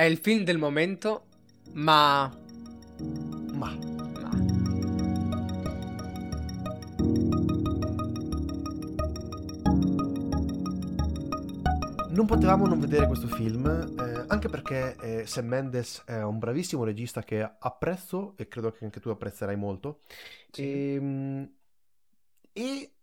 è il film del momento, ma... Ma... ma... Non potevamo non vedere questo film, eh, anche perché eh, Sam Mendes è un bravissimo regista che apprezzo e credo che anche tu apprezzerai molto. Sì. Ehm, E,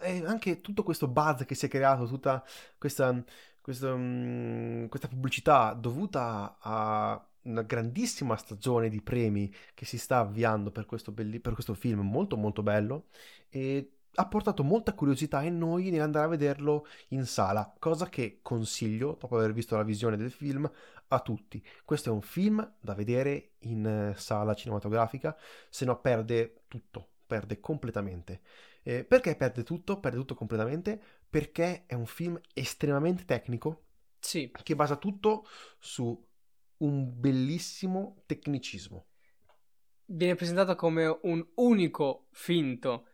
e anche tutto questo buzz che si è creato, tutta questa, questa, mm, questa pubblicità dovuta a una grandissima stagione di premi che si sta avviando per questo, belli- per questo film molto molto bello e ha portato molta curiosità in noi nell'andare a vederlo in sala, cosa che consiglio, dopo aver visto la visione del film, a tutti. Questo è un film da vedere in eh, sala cinematografica, se no perde tutto, perde completamente. Eh, perché perde tutto? Perde tutto completamente perché è un film estremamente tecnico Sì, che basa tutto su un bellissimo tecnicismo. viene presentato come un unico finto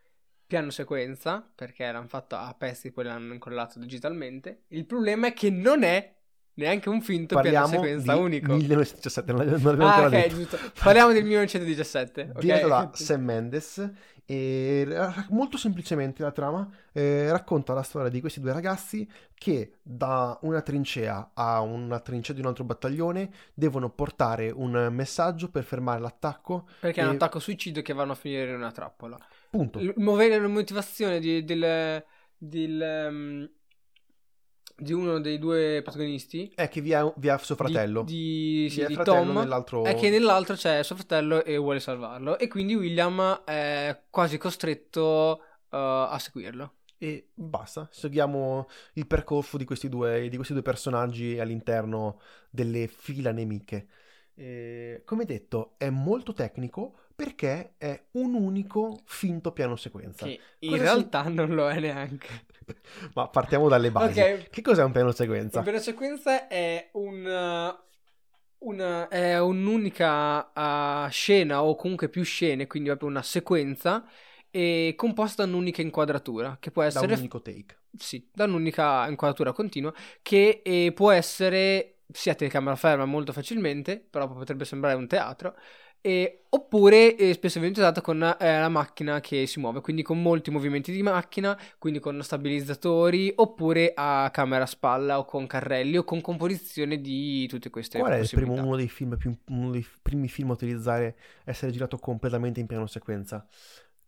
piano sequenza, perché l'hanno fatto a pezzi, poi l'hanno incollato digitalmente. Il problema è che non è neanche un finto piano Parliamo sequenza di unico. 1917, non non Ah, ancora ok, detto. giusto. Parliamo del 1917. ok? Diretto da Sam Mendes e molto semplicemente la trama eh, racconta la storia di questi due ragazzi che da una trincea a una trincea di un altro battaglione devono portare un messaggio per fermare l'attacco. Perché è un e- attacco suicidio che vanno a finire in una trappola. Punto. L- muove- la motivazione di, del, del, ehm, di uno dei due protagonisti È che vi ha, vi ha suo fratello. di, di, sì, di fratello Tom nell'altro... è che nell'altro c'è suo fratello e vuole salvarlo e quindi William è quasi costretto uh, a seguirlo E basta, seguiamo il percorso di questi due, di questi due personaggi all'interno delle fila nemiche. E, come detto, è molto tecnico perché è un unico finto piano sequenza. che in Cosa si- realtà non lo è neanche Ma partiamo dalle basi. Ok. Che cos'è un piano sequenza? il piano sequenza è un una, è un'unica uh, scena o comunque più scene quindi proprio una sequenza e composta da un'unica inquadratura che può Da essere un unico take. Sì, da un'unica inquadratura continua che eh, può essere sia telecamera ferma molto facilmente, però potrebbe sembrare un teatro, e- oppure eh, spesso viene usata con eh, la macchina che si muove, quindi con molti movimenti di macchina, quindi con stabilizzatori, oppure a camera a spalla o con carrelli o con composizione di tutte queste Qual è il primo, uno dei film più, uno dei primi film a utilizzare essere girato completamente in piano sequenza?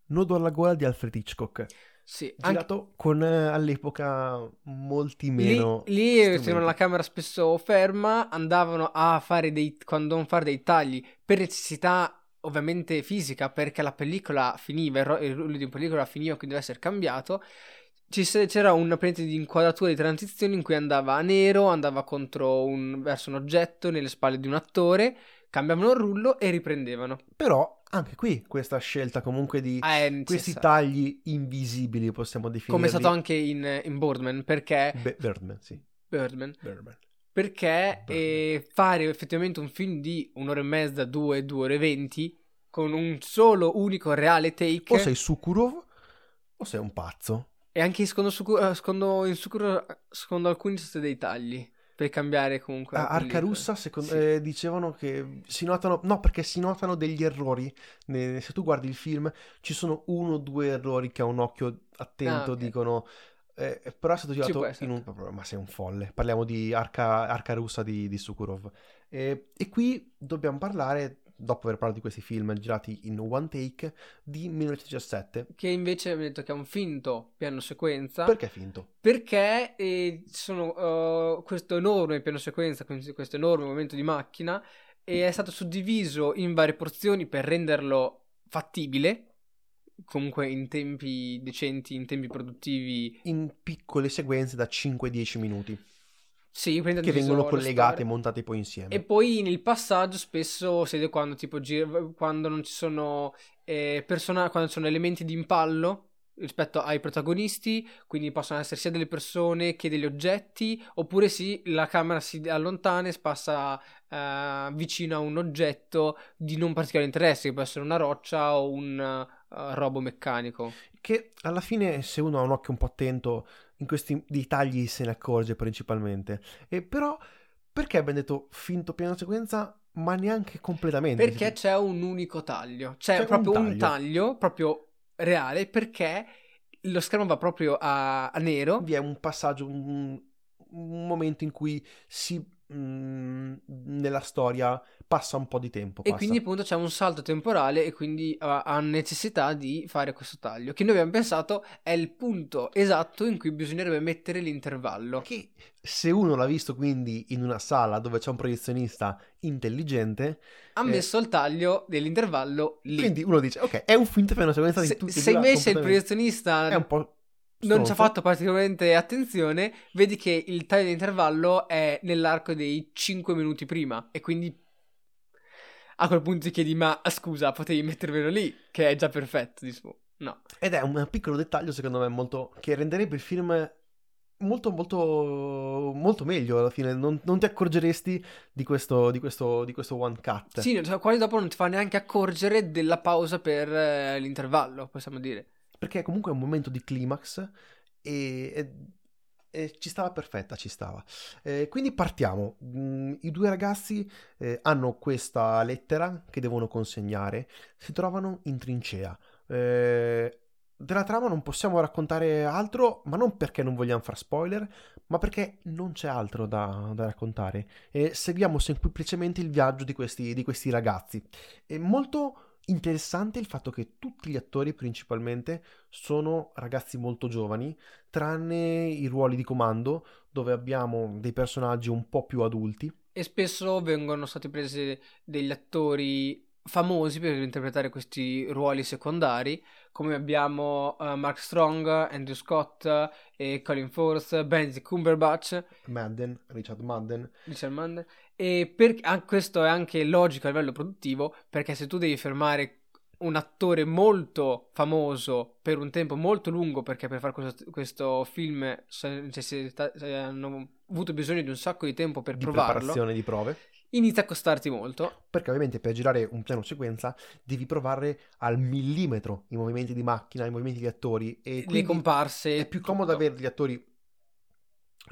Nodo alla gola di Alfred Hitchcock. Sì, anche Girato con eh, all'epoca molti lì, meno. lì strumenti. tenevano la camera spesso ferma, andavano a fare dei, quando fare dei tagli per necessità ovviamente fisica, perché la pellicola finiva, il ro- il rullo di una pellicola finiva, quindi deve essere cambiato. C'era una parete di inquadratura di transizione in cui andava a nero, andava contro un, verso un oggetto nelle spalle di un attore, cambiavano il rullo e riprendevano. Però anche qui questa scelta comunque di è questi tagli invisibili possiamo definirli. Come è stato anche in, in Boardman, perché Be- Birdman, sì. Birdman, Birdman. perché Birdman. eh, fare effettivamente un film di un'ora e mezza, due, due ore e venti, con un solo unico reale take, O sei Sukurov o sei un pazzo. e anche secondo, Suku- eh, secondo, in Sukuro, secondo alcuni sono dei tagli, per cambiare comunque la A Arca. Russa secondo- Sì. eh, dicevano che si notano, no perché si notano degli errori, Ne- se tu guardi il film ci sono uno o due errori che a un occhio attento Ah, ok. dicono, eh, però è stato girato in un... Ma sei un folle, parliamo di Arca, Arca Russa di, di Sukurov. Eh, e qui dobbiamo parlare, dopo aver parlato di questi film girati in one take, di 1917. Che invece mi ha detto che è un finto piano sequenza. Perché finto? Perché eh, sono eh, questo enorme piano sequenza, questo enorme movimento di macchina, e è stato suddiviso in varie porzioni per renderlo fattibile, comunque in tempi decenti, in tempi produttivi. In piccole sequenze da 5-10 minuti, Sì, che diviso vengono collegate e montate poi insieme. E poi nel passaggio spesso si vede quando tipo gira- quando non ci sono eh, persona- quando ci sono elementi di impallo rispetto ai protagonisti, quindi possono essere sia delle persone che degli oggetti, oppure sì, la camera si allontana e si passa eh, vicino a un oggetto di non particolare interesse, che può essere una roccia o un eh, robo meccanico. Che alla fine, se uno ha un occhio un po' attento, in questi dettagli se ne accorge principalmente. E però perché abbiamo detto finto piano sequenza, ma neanche completamente? Perché c'è un unico taglio, c'è, c'è proprio un taglio. un taglio. proprio reale, perché lo schermo va proprio a, a nero. Vi è un passaggio, un, un momento in cui si Mm, nella storia passa un po' di tempo. Passa. E quindi appunto c'è un salto temporale e quindi ha, ha, necessità di fare questo taglio, che noi abbiamo pensato è il punto esatto in cui bisognerebbe mettere l'intervallo. Che se uno l'ha visto quindi in una sala dove c'è un proiezionista intelligente... Ha eh, messo il taglio dell'intervallo lì. Quindi uno dice, ok, è un finto per una sequenza di tutti. Se invece il proiezionista... È un po' non ci ha fatto particolarmente attenzione, vedi che il taglio di intervallo è nell'arco dei 5 minuti prima. E quindi a quel punto ti chiedi ma scusa potevi mettervelo lì che è già perfetto Dico, no. Ed è un piccolo dettaglio secondo me molto che renderebbe il film molto molto molto meglio alla fine. Non, non ti accorgeresti di questo, di, questo, di questo one cut. Sì cioè, quasi dopo non ti fa neanche accorgere della pausa per eh, l'intervallo possiamo dire perché comunque è un momento di climax e, e, e ci stava perfetta, ci stava. Eh, quindi partiamo. Mm, I due ragazzi eh, hanno questa lettera che devono consegnare, si trovano in trincea. Eh, della trama non possiamo raccontare altro, ma non perché non vogliamo far spoiler, ma perché non c'è altro da, da raccontare. E seguiamo semplicemente il viaggio di questi, di questi ragazzi. È molto Interessante il fatto che tutti gli attori principalmente sono ragazzi molto giovani, tranne i ruoli di comando dove abbiamo dei personaggi un po' più adulti. E spesso vengono stati presi degli attori famosi per interpretare questi ruoli secondari, come abbiamo uh, Mark Strong, Andrew Scott e Colin Firth, Benedict Cumberbatch, Madden, Richard Madden. Richard Madden. E per, ah, questo è anche logico a livello produttivo, perché se tu devi fermare un attore molto famoso per un tempo molto lungo, perché per fare questo, questo film cioè, hanno avuto bisogno di un sacco di tempo per di provarlo. preparazione di prove inizia a costarti molto. Perché ovviamente per girare un piano sequenza devi provare al millimetro i movimenti di macchina, i movimenti di attori e le comparse. È più comodo avere gli attori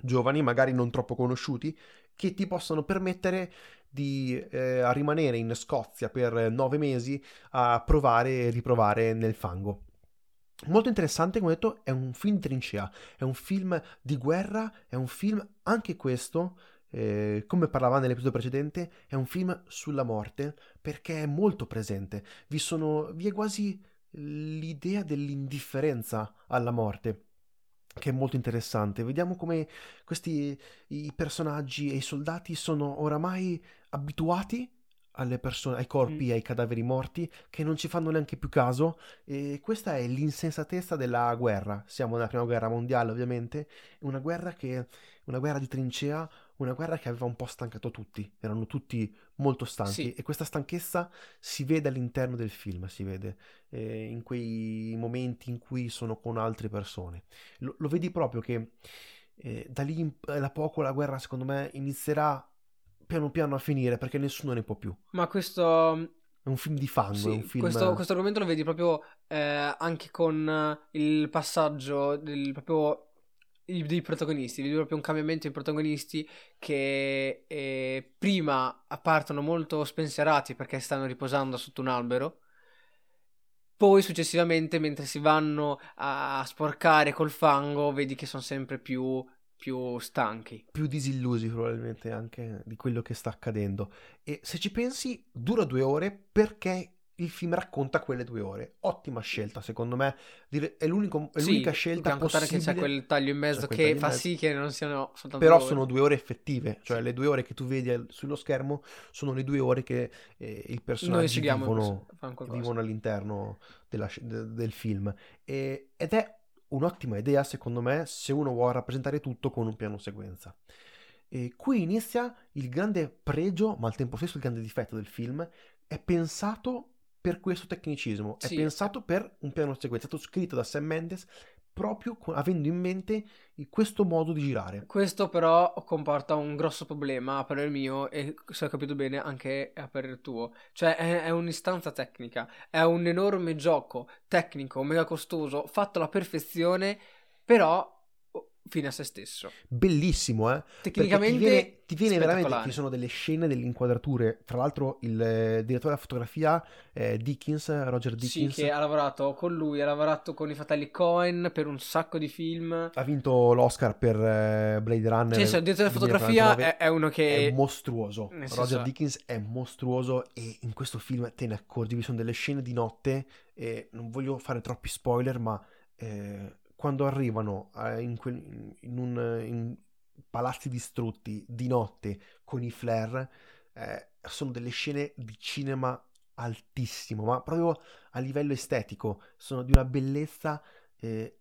giovani, magari non troppo conosciuti, che ti possono permettere di eh, rimanere in Scozia per nove mesi a provare e riprovare nel fango. Molto interessante, come ho detto, è un film di trincea, è un film di guerra, è un film anche questo eh, come parlava nell'episodio precedente, è un film sulla morte perché è molto presente. Vi, sono, vi è quasi l'idea dell'indifferenza alla morte che è molto interessante. Vediamo come questi i personaggi e i soldati sono oramai abituati alle persone, ai corpi, mm. ai cadaveri morti, che non ci fanno neanche più caso. E questa è l'insensatezza della guerra. Siamo nella prima guerra mondiale, ovviamente. Una guerra che una guerra di trincea una guerra che aveva un po' stancato tutti, erano tutti molto stanchi sì. e questa stanchezza si vede all'interno del film, si vede eh, in quei momenti in cui sono con altre persone. Lo, lo vedi proprio che eh, da lì a poco la guerra secondo me inizierà piano piano a finire perché nessuno ne può più. Ma questo... È un film di fango, sì, è un film... Questo, questo argomento lo vedi proprio eh, anche con il passaggio del proprio dei protagonisti, vedi proprio un cambiamento in protagonisti che eh, prima partono molto spensierati perché stanno riposando sotto un albero, poi successivamente mentre si vanno a sporcare col fango vedi che sono sempre più, più stanchi. Più disillusi probabilmente anche di quello che sta accadendo. E se ci pensi dura due ore perché il film racconta quelle due ore. Ottima scelta, secondo me. È, l'unico, è sì, l'unica scelta possibile. che c'è quel taglio in mezzo che fa sì che non siano soltanto Però due sono due ore effettive, cioè sì. le due ore che tu vedi sullo schermo sono le due ore che eh, il personaggio vivono, vivono, all'interno della, de, del film. E, ed è un'ottima idea, secondo me, se uno vuole rappresentare tutto con un piano sequenza. E qui inizia il grande pregio, ma al tempo stesso il grande difetto del film. È pensato per questo tecnicismo, sì. è pensato per un piano sequenza, è stato scritto da Sam Mendes proprio avendo in mente questo modo di girare. Questo però comporta un grosso problema per il mio e se ho capito bene anche per il tuo. Cioè è, è, un'istanza tecnica, è un enorme gioco tecnico, mega costoso, fatto alla perfezione, però fine a se stesso. Bellissimo, eh? Tecnicamente ti viene, ti viene veramente, ci sono delle scene, delle inquadrature. Tra l'altro il eh, direttore della fotografia è Dickens, Roger Sì, Dickens. che ha lavorato con lui, ha lavorato con i fratelli Cohen per un sacco di film. Ha vinto l'Oscar per eh, Blade Runner. Cioè, il direttore della 2049. fotografia è, è uno È che... mostruoso. Nel Roger senso- Dickens è mostruoso e in questo film te ne accorgi, vi sono delle scene di notte e non voglio fare troppi spoiler, ma eh, quando arrivano eh, in, quel- in un, in palazzi distrutti di notte con i flare, eh, sono delle scene di cinema altissimo, ma proprio a livello estetico, sono di una bellezza eh,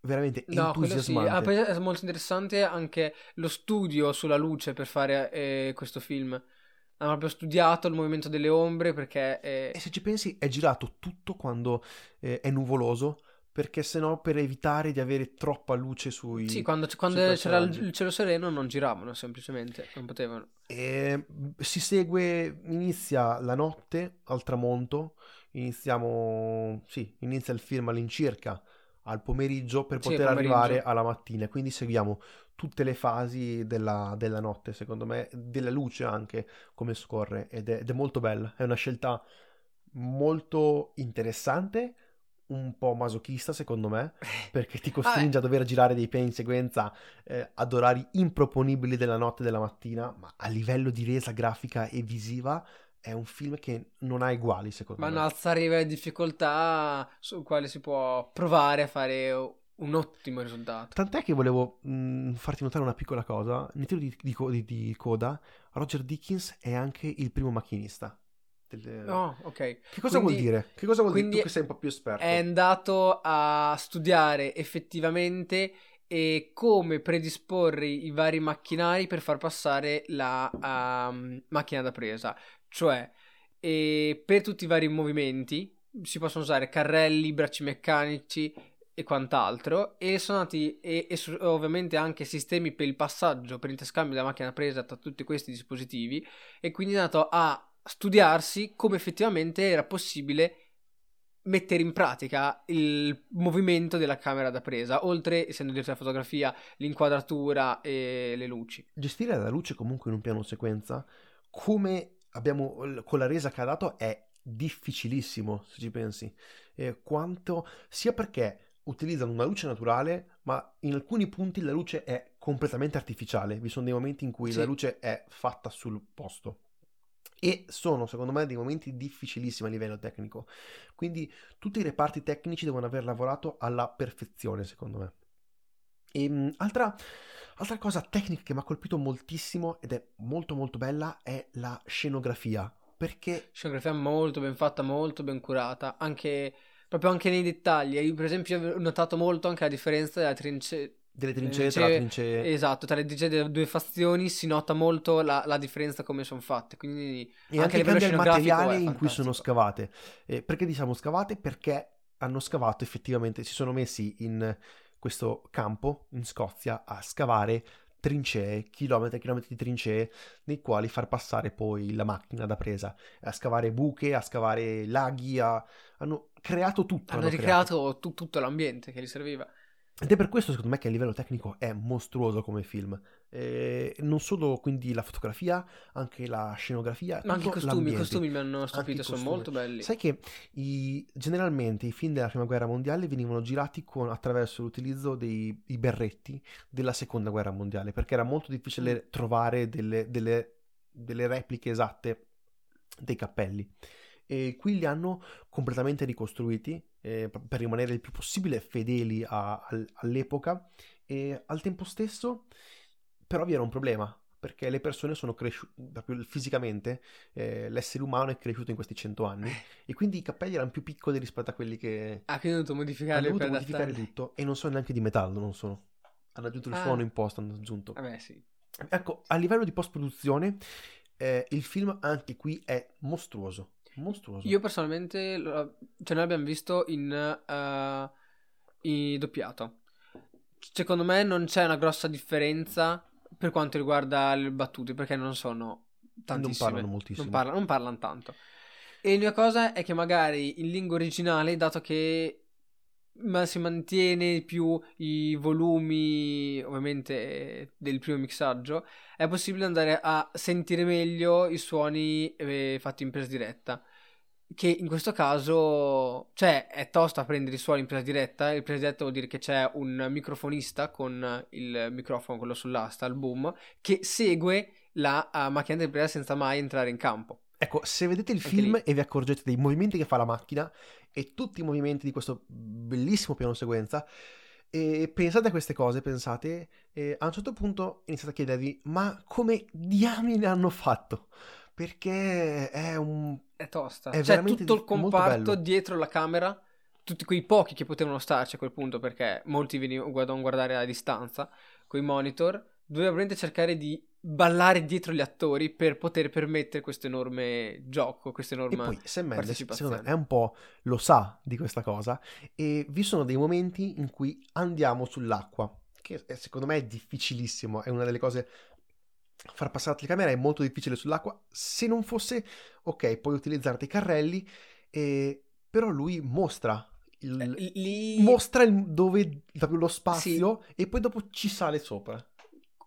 veramente No, quello sì. entusiasmante. Ah, poi è molto interessante anche lo studio sulla luce per fare eh, questo film. Hanno proprio studiato il movimento delle ombre perché... eh, E se ci pensi, è girato tutto quando eh, è nuvoloso, perché sennò per evitare di avere troppa luce sui... Sì, quando, quando sui c'era il, cielo sereno non giravano semplicemente, non potevano. E si segue, inizia la notte al tramonto, iniziamo, sì, inizia il film all'incirca al pomeriggio per Sì, poter pomeriggio. arrivare alla mattina, quindi seguiamo tutte le fasi della, della notte, secondo me, della luce anche, come scorre, ed è, ed è molto bella, è una scelta molto interessante, un po' masochista secondo me, perché ti costringe a dover girare dei piani in sequenza eh, ad orari improponibili della notte e della mattina, ma a livello di resa grafica e visiva è un film che non ha uguali secondo Ma me. alzare i livelli di difficoltà sul quale si può provare a fare un ottimo risultato. Tant'è che volevo mh, farti notare una piccola cosa, nel titolo di, di di- di coda Roger Dickens è anche il primo macchinista. Del- Oh, ok. Che cosa Quindi- vuol dire? Che cosa vuol dire? Tu che sei un po' più esperto. È andato a studiare effettivamente e come predisporre i vari macchinari per far passare la um, macchina da presa. Cioè, eh, per tutti i vari movimenti si possono usare carrelli, bracci meccanici e quant'altro e sono nati e, e su- ovviamente anche sistemi per il passaggio, per interscambio della macchina presa tra tutti questi dispositivi e quindi è andato a studiarsi come effettivamente era possibile mettere in pratica il movimento della camera da presa, oltre, essendo dietro la fotografia, l'inquadratura e le luci. Gestire la luce comunque in un piano sequenza, come abbiamo con la resa che ha dato, è difficilissimo, se ci pensi. Eh, quanto, sia perché utilizzano una luce naturale, ma in alcuni punti la luce è completamente artificiale. Vi sono dei momenti in cui Sì. la luce è fatta sul posto. E sono, secondo me, dei momenti difficilissimi a livello tecnico. Quindi tutti i reparti tecnici devono aver lavorato alla perfezione, secondo me. E, mh, altra, altra cosa tecnica che mi ha colpito moltissimo ed è molto molto bella è la scenografia. Perché Scenografia molto ben fatta, molto ben curata, anche proprio anche nei dettagli. Io, per esempio, ho notato molto anche la differenza della trincea. Delle trincee tra trincee- trincee Esatto, tra le trincee delle due fazioni si nota molto la, la differenza come sono fatte. Quindi e anche anche cambia il materiale in cui sono scavate. Eh, perché diciamo scavate? Perché hanno scavato effettivamente, si sono messi in questo campo in Scozia a scavare trincee, chilometri e chilometri di trincee, nei quali far passare poi la macchina da presa, a scavare buche, a scavare laghi, a- hanno creato tutto. Hanno hanno creato. ricreato tu- tutto l'ambiente che gli serviva. Ed è per questo secondo me che a livello tecnico è mostruoso come film. Eh, non solo quindi la fotografia, anche la scenografia. Ma anche i costumi, i costumi mi hanno stupito, sono molto belli. Sai che i- generalmente i film della prima guerra mondiale venivano girati con- attraverso l'utilizzo dei berretti della seconda guerra mondiale, perché era molto Mm. difficile trovare delle, delle- delle repliche esatte dei cappelli. E qui li hanno completamente ricostruiti eh, per rimanere il più possibile fedeli a- al- all'epoca. E al tempo stesso però vi era un problema perché le persone sono cresciute fisicamente eh, l'essere umano è cresciuto in questi cento anni. E quindi i cappelli erano più piccoli rispetto a quelli che Ah, quindi ho dovuto hanno modificarli dovuto per modificare adattarli. tutto. E non sono neanche di metallo non sono hanno aggiunto il Ah. suono in post hanno aggiunto. Vabbè, sì. ecco a livello di post produzione il film anche qui è mostruoso mostruoso Io personalmente ce l'abbiamo visto in, eh, in doppiato. Secondo me non c'è una grossa differenza per quanto riguarda le battute, perché non sono tantissime. parlano moltissimo. Non parlano, non parlano tanto. E l'unica cosa è che magari in lingua originale, dato che ma si mantiene più i volumi ovviamente del primo mixaggio, è possibile andare a sentire meglio i suoni eh, fatti in presa diretta. Che in questo caso, cioè, è tosta prendere i suoni in presa diretta. Il presa diretta vuol dire che c'è un microfonista con il microfono, quello sull'asta, il boom, che segue la uh, macchina di presa senza mai entrare in campo. Ecco, se vedete il Anche film lì. e vi accorgete dei movimenti che fa la macchina e tutti i movimenti di questo bellissimo piano sequenza, e pensate a queste cose, pensate, e a un certo punto iniziate a chiedervi, ma come diamine hanno fatto? Perché è un... È tosta. È C'è tutto il comparto dietro la camera, tutti quei pochi che potevano starci a quel punto, perché molti venivano a guardare a distanza, con i monitor, doveva veramente cercare di ballare dietro gli attori per poter permettere questo enorme gioco, questo enorme e poi Sam Mendes, secondo me, è un po' lo sa di questa cosa e vi sono dei momenti in cui andiamo sull'acqua, che secondo me è difficilissimo, è una delle cose far passare la telecamera è molto difficile sull'acqua, se non fosse ok, puoi utilizzare dei carrelli e... però lui mostra il... Eh, lì... mostra il... dove lo spazio sì. e poi dopo ci sale sopra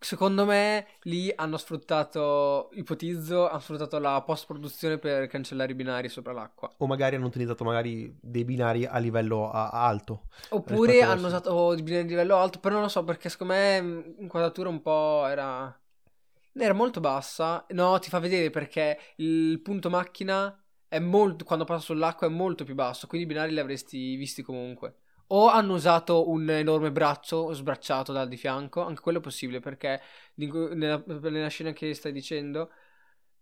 Secondo me lì hanno sfruttato, ipotizzo, hanno sfruttato la post-produzione per cancellare i binari sopra l'acqua. O magari hanno utilizzato magari dei binari a livello a- alto. Oppure hanno usato dei binari a livello alto, però non lo so perché secondo me l'inquadratura un po' era... Era molto bassa. No, ti fa vedere perché il punto macchina è molto, quando passa sull'acqua è molto più basso, quindi i binari li avresti visti comunque. O hanno usato un enorme braccio sbracciato dal di fianco, anche quello è possibile perché nella, nella scena che stai dicendo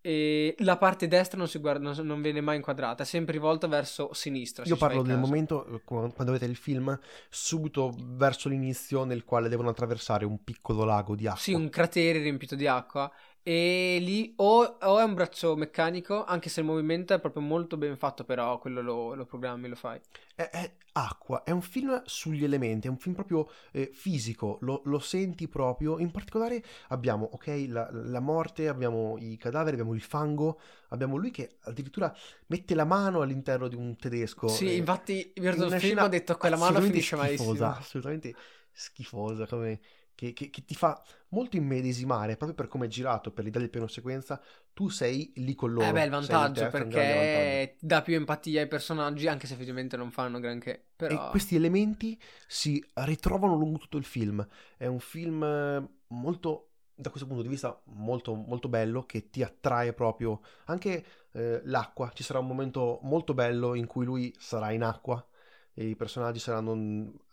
e la parte destra non, si guarda, non, non, viene mai inquadrata, è sempre rivolta verso sinistra. Io parlo del momento eh, quando vedete il film, subito verso l'inizio, nel quale devono attraversare un piccolo lago di acqua. Sì, un cratere riempito di acqua e lì o, o, è un braccio meccanico, anche se il movimento è proprio molto ben fatto, però quello lo, lo programmi, lo fai. È, è, acqua, è un film sugli elementi, è un film proprio eh, fisico, lo, lo, senti proprio. In particolare abbiamo, ok, la, la, morte, abbiamo i cadaveri, abbiamo il fango, abbiamo lui che addirittura mette la mano all'interno di un tedesco. Sì, eh, infatti, in il film ho detto che la mano finisce malissimo. Assolutamente schifosa come che, che, che, ti fa molto immedesimare proprio per come è girato, per l'idea del piano sequenza. Tu sei lì con loro. Eh beh, il vantaggio perché dà più empatia ai personaggi, anche se effettivamente non fanno granché. Però... E questi elementi si ritrovano lungo tutto il film. È un film eh, molto da questo punto di vista molto, molto bello che ti attrae proprio anche eh, l'acqua ci sarà un momento molto bello in cui lui sarà in acqua e i personaggi saranno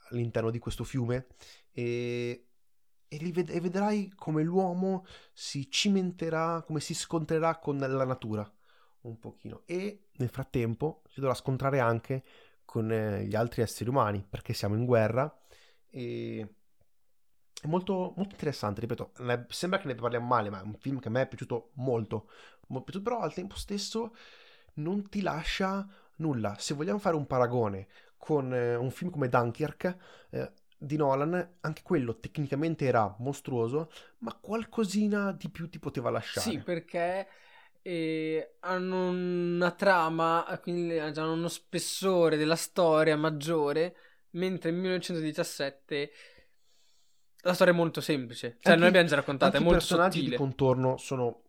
all'interno di questo fiume e e, ved- e vedrai come l'uomo si cimenterà, come si scontrerà con la natura un pochino e nel frattempo si dovrà scontrare anche con eh, gli altri esseri umani perché siamo in guerra e è molto, molto interessante, ripeto, sembra che ne parliamo male, ma è un film che a me è piaciuto molto, molto però al tempo stesso non ti lascia nulla. Se vogliamo fare un paragone con eh, un film come Dunkirk, eh, di Nolan, anche quello tecnicamente era mostruoso, ma qualcosina di più ti poteva lasciare. Sì, perché eh, hanno una trama, quindi hanno uno spessore della storia maggiore, mentre in 1917 la storia è molto semplice. Cioè, anche, noi abbiamo già raccontato, è molto I personaggi sottile. di contorno sono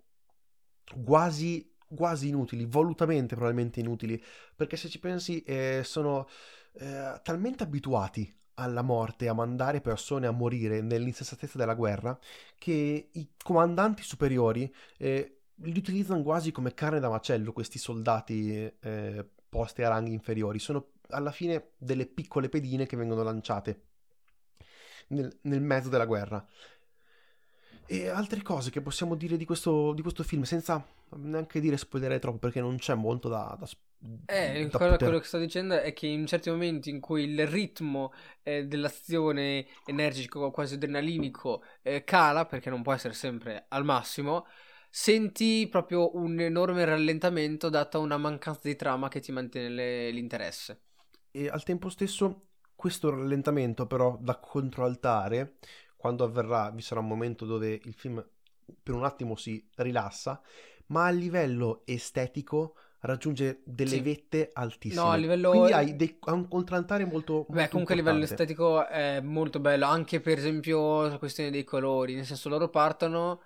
quasi, quasi inutili, volutamente probabilmente inutili, perché se ci pensi eh, sono eh, talmente abituati alla morte, a mandare persone a morire nell'insensatezza della guerra, che i comandanti superiori eh, li utilizzano quasi come carne da macello questi soldati eh, posti a ranghi inferiori. Sono alla fine delle piccole pedine che vengono lanciate nel, nel mezzo della guerra. E altre cose che possiamo dire di questo, di questo film senza neanche dire spoilerare troppo perché non c'è molto da, da eh, quello, quello, che sto dicendo è che in certi momenti in cui il ritmo eh, dell'azione energico, quasi adrenalinico, eh, cala, perché non può essere sempre al massimo, senti proprio un enorme rallentamento data una mancanza di trama che ti mantiene le, l'interesse. E al tempo stesso questo rallentamento però da controaltare, quando avverrà, vi sarà un momento dove il film per un attimo si rilassa, ma a livello estetico raggiunge delle Sì. vette altissime. No, a livello- Quindi hai ha un contraltare molto, Beh, molto comunque a livello importante. estetico è molto bello, anche per esempio la questione dei colori, nel senso loro partono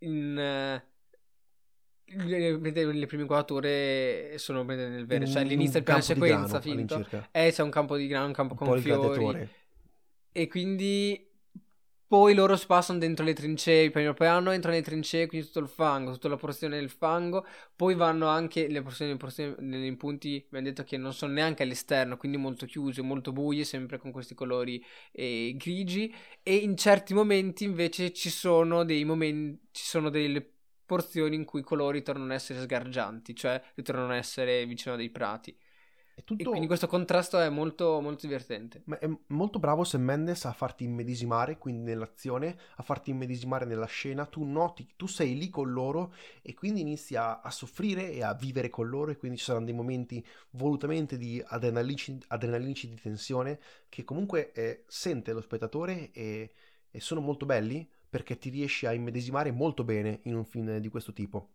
in... eh, le, prime inquadrature sono nel verde, cioè In all'inizio il piano sequenza finto, all'incirca. e c'è un campo di grano, un campo Un con fiori, e quindi poi loro spassano dentro le trincee, piano piano entrano nelle trincee, quindi tutto il fango, tutta la porzione del fango, poi vanno anche le porzioni, le porzioni negli punti, abbiamo detto che non sono neanche all'esterno, quindi molto chiuse, molto buie, sempre con questi colori eh, grigi, e in certi momenti invece ci sono dei momenti, ci sono delle porzioni in cui i colori tornano ad essere sgargianti, cioè ritornano ad essere vicino a dei prati. È E tutto... quindi questo contrasto è molto, molto divertente. Ma è molto bravo Sam Mendes a farti immedesimare, quindi nell'azione, a farti immedesimare nella scena. Tu noti, tu sei lì con loro e quindi inizi a, a soffrire e a vivere con loro. E quindi ci saranno dei momenti volutamente di adrenalinici, adrenalinici di tensione che comunque eh, sente lo spettatore e, e sono molto belli perché ti riesci a immedesimare molto bene in un film di questo tipo.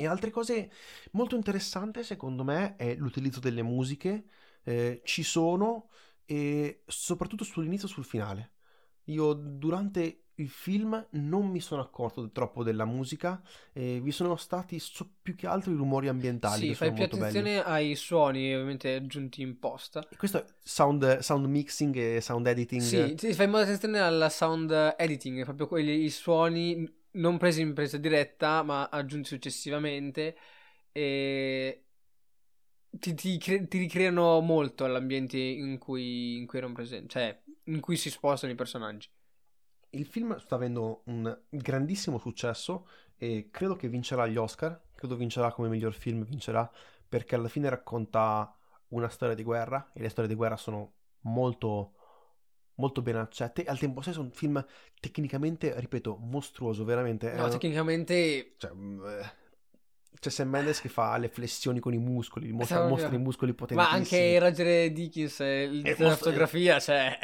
E altre cose molto interessanti secondo me è l'utilizzo delle musiche. Eh, ci sono e soprattutto sull'inizio e sul finale. Io durante il film non mi sono accorto troppo della musica, e vi sono stati so- più che altro i rumori ambientali Sì, fai più molto belli. attenzione ai suoni ovviamente aggiunti in posta. E questo è sound, sound mixing e sound editing. Sì, sì, fai molta attenzione al sound editing, proprio quelli, i suoni non presi in presa diretta, ma aggiunti successivamente e ti, ti ti ricreano molto l'ambiente in cui, in cui erano presenti, cioè in cui si spostano i personaggi. Il film sta avendo un grandissimo successo e credo che vincerà gli Oscar, credo vincerà come miglior film, vincerà perché alla fine racconta una storia di guerra e le storie di guerra sono molto molto ben accette e al tempo stesso è un film tecnicamente, ripeto, mostruoso, veramente. No, È- tecnicamente cioè, mm, eh, c'è Sam Mendes che fa le flessioni con i muscoli, mostra, mostra i muscoli ma potentissimi. anche Roger Dickens, eh, il- Eh, la mostra- fotografia, cioè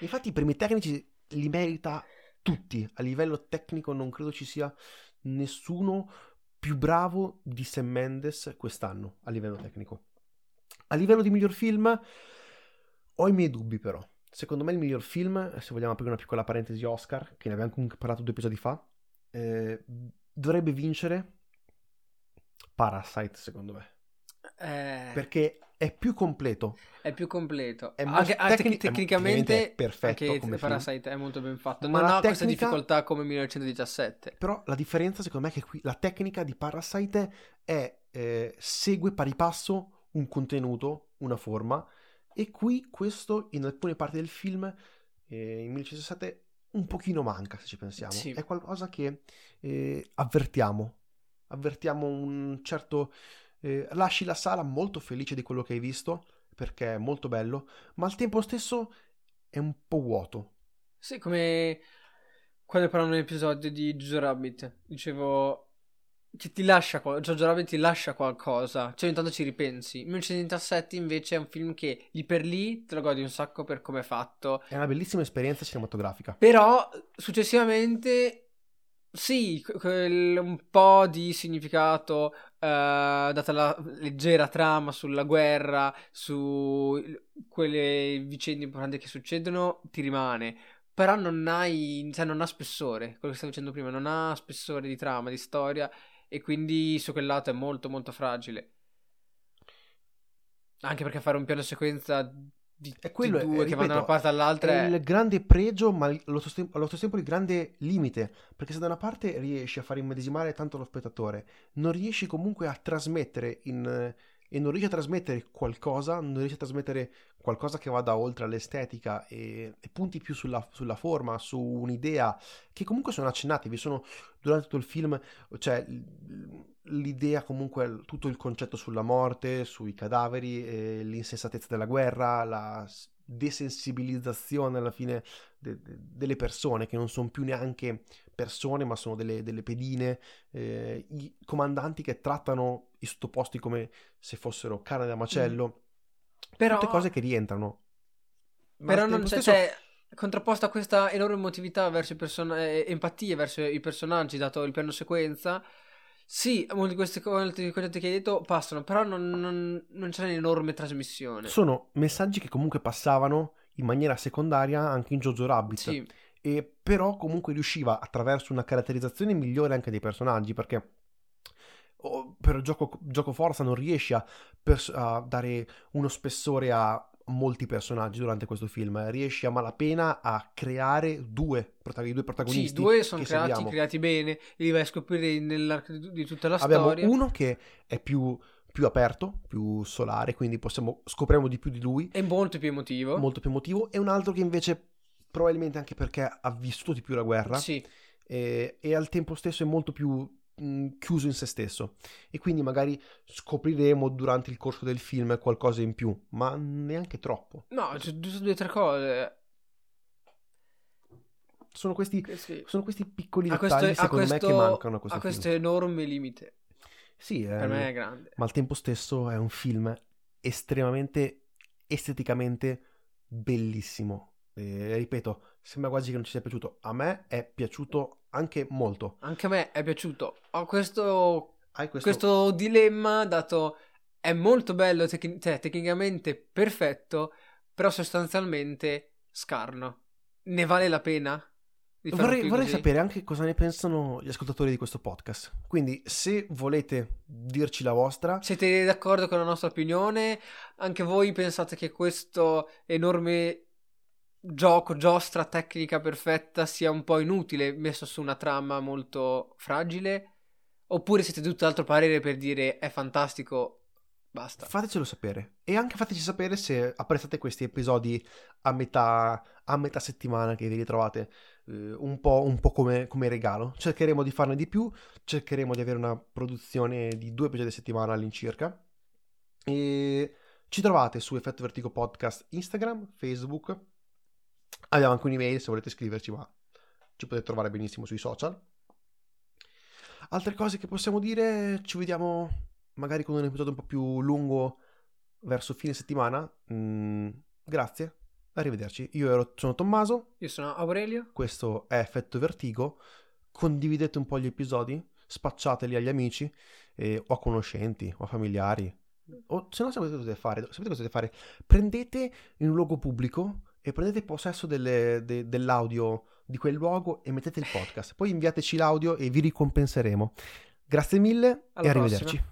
Infatti i premi tecnici li merita tutti. A livello tecnico non credo ci sia nessuno più bravo di Sam Mendes quest'anno a livello tecnico. A livello di miglior film ho i miei dubbi però. Secondo me il miglior film, se vogliamo aprire una piccola parentesi Oscar, che ne abbiamo comunque parlato due episodi fa, eh, dovrebbe vincere Parasite secondo me. eh, Perché è più completo. è più completo. È anche, anche tecni- tecnicamente è perfetto anche come film. Parasite è molto ben fatto. Ma non ha questa tecnica- difficoltà come 1917. Però la differenza secondo me è che qui la tecnica di Parasite è, eh, segue pari passo un contenuto, una forma, e qui questo in alcune parti del film, eh, in 1917, un pochino manca se ci pensiamo. Sì. È qualcosa che eh, avvertiamo, avvertiamo un certo... eh, lasci la sala molto felice di quello che hai visto, perché è molto bello, ma al tempo stesso è un po' vuoto. Sì, come quando parlavo nell'episodio di Jojo Rabbit, dicevo che ti lascia Jojo Rabbit ti lascia qualcosa, cioè ogni tanto ci ripensi. 1917 invece è un film che lì per lì te lo godi un sacco per come è fatto, È una bellissima esperienza cinematografica. però successivamente sì, que- quel- un po' di significato eh, data la leggera trama sulla guerra, su quelle vicende importanti che succedono, ti rimane. Però non hai, cioè non ha spessore, quello che stavo dicendo prima, non ha spessore di trama, di storia, e quindi su quel lato è molto molto fragile. Anche perché fare un piano sequenza di, È quello, di è- due che ripeto, vanno da una parte all'altra È il grande pregio, ma allo stesso, tempo, allo stesso tempo il grande limite. Perché se da una parte riesci a far immedesimare tanto lo spettatore, non riesci comunque a trasmettere in, e non riesci a trasmettere qualcosa, non riesci a trasmettere qualcosa che vada oltre all'estetica e, e punti più sulla, sulla forma, su un'idea che comunque sono accennati. Vi sono durante tutto il film, cioè l'idea comunque, tutto il concetto sulla morte, sui cadaveri, eh, l'insensatezza della guerra, la desensibilizzazione alla fine de- de- delle persone che non sono più neanche persone ma sono delle, delle pedine, eh, i comandanti che trattano i sottoposti come se fossero carne da macello, Però, tutte cose che rientrano. Ma però non c'è, stesso- cioè, contrapposta a questa enorme emotività verso i person- eh, empatia verso i personaggi, dato il piano sequenza, Sì, molte di queste cose che hai detto passano, però non, non, non c'è un'enorme trasmissione. Sono messaggi che comunque passavano in maniera secondaria anche in Jojo Rabbit. Sì, E però comunque riusciva attraverso una caratterizzazione migliore anche dei personaggi perché oh, per gioco, gioco forza non riesci a, pers- a dare uno spessore a molti personaggi durante questo film riesci a malapena a creare due, protag- due protagonisti sì, due sono che creati, seguiamo. creati bene, li vai a scoprire nell'arco di, tutta la abbiamo storia. uno che è più, più aperto più solare quindi possiamo scopriamo di più di lui È molto più emotivo. molto più emotivo e un altro che invece probabilmente anche perché ha vissuto di più la guerra Sì, e, e al tempo stesso è molto più mh, chiuso in se stesso e quindi magari scopriremo durante il corso del film qualcosa in più ma neanche troppo no, giusto due o tre cose. sono questi, sì. sono questi piccoli Ha dettagli questo, secondo questo, me che mancano a questo film questo enorme limite. sì Per è- me è grande. ma al tempo stesso è un film estremamente esteticamente bellissimo e ripeto sembra quasi che non ci sia piaciuto a me è piaciuto anche molto Anche a me è piaciuto. Ho questo, questo, questo dilemma dato è molto bello, tec- cioè, tecnicamente perfetto, però sostanzialmente scarno. Ne vale la pena? Vorrei, vorrei sapere anche cosa ne pensano gli ascoltatori di questo podcast. Quindi, se volete dirci la vostra, Siete d'accordo con la nostra opinione? Anche voi pensate che questo enorme gioco, giostra tecnica perfetta sia un po' inutile, messo su una trama molto fragile? Oppure siete tutt'altro parere per dire è fantastico, basta. fatecelo sapere. E anche fateci sapere se apprezzate questi episodi a metà, a metà settimana che vi ritrovate eh, un po', un po' come, come regalo. Cercheremo di farne di più, cercheremo di avere una produzione di due episodi a settimana all'incirca. E ci trovate su Effetto Vertigo Podcast Instagram, Facebook. Abbiamo anche un'email se volete scriverci, ma ci potete trovare benissimo sui social. Altre cose che possiamo dire, ci vediamo magari con un episodio un po' più lungo verso fine settimana. Mm, grazie, arrivederci. Io ero, sono Tommaso, Io sono Aurelio. questo è Effetto Vertigo. Condividete un po' gli episodi, spacciateli agli amici eh, o a conoscenti o a familiari. O se no sapete cosa dovete fare, sapete cosa dovete fare? Prendete in un luogo pubblico e prendete possesso delle- de- dell'audio di quel luogo e mettete il podcast. Poi inviateci l'audio e vi ricompenseremo. Grazie mille Alla e prossima. arrivederci.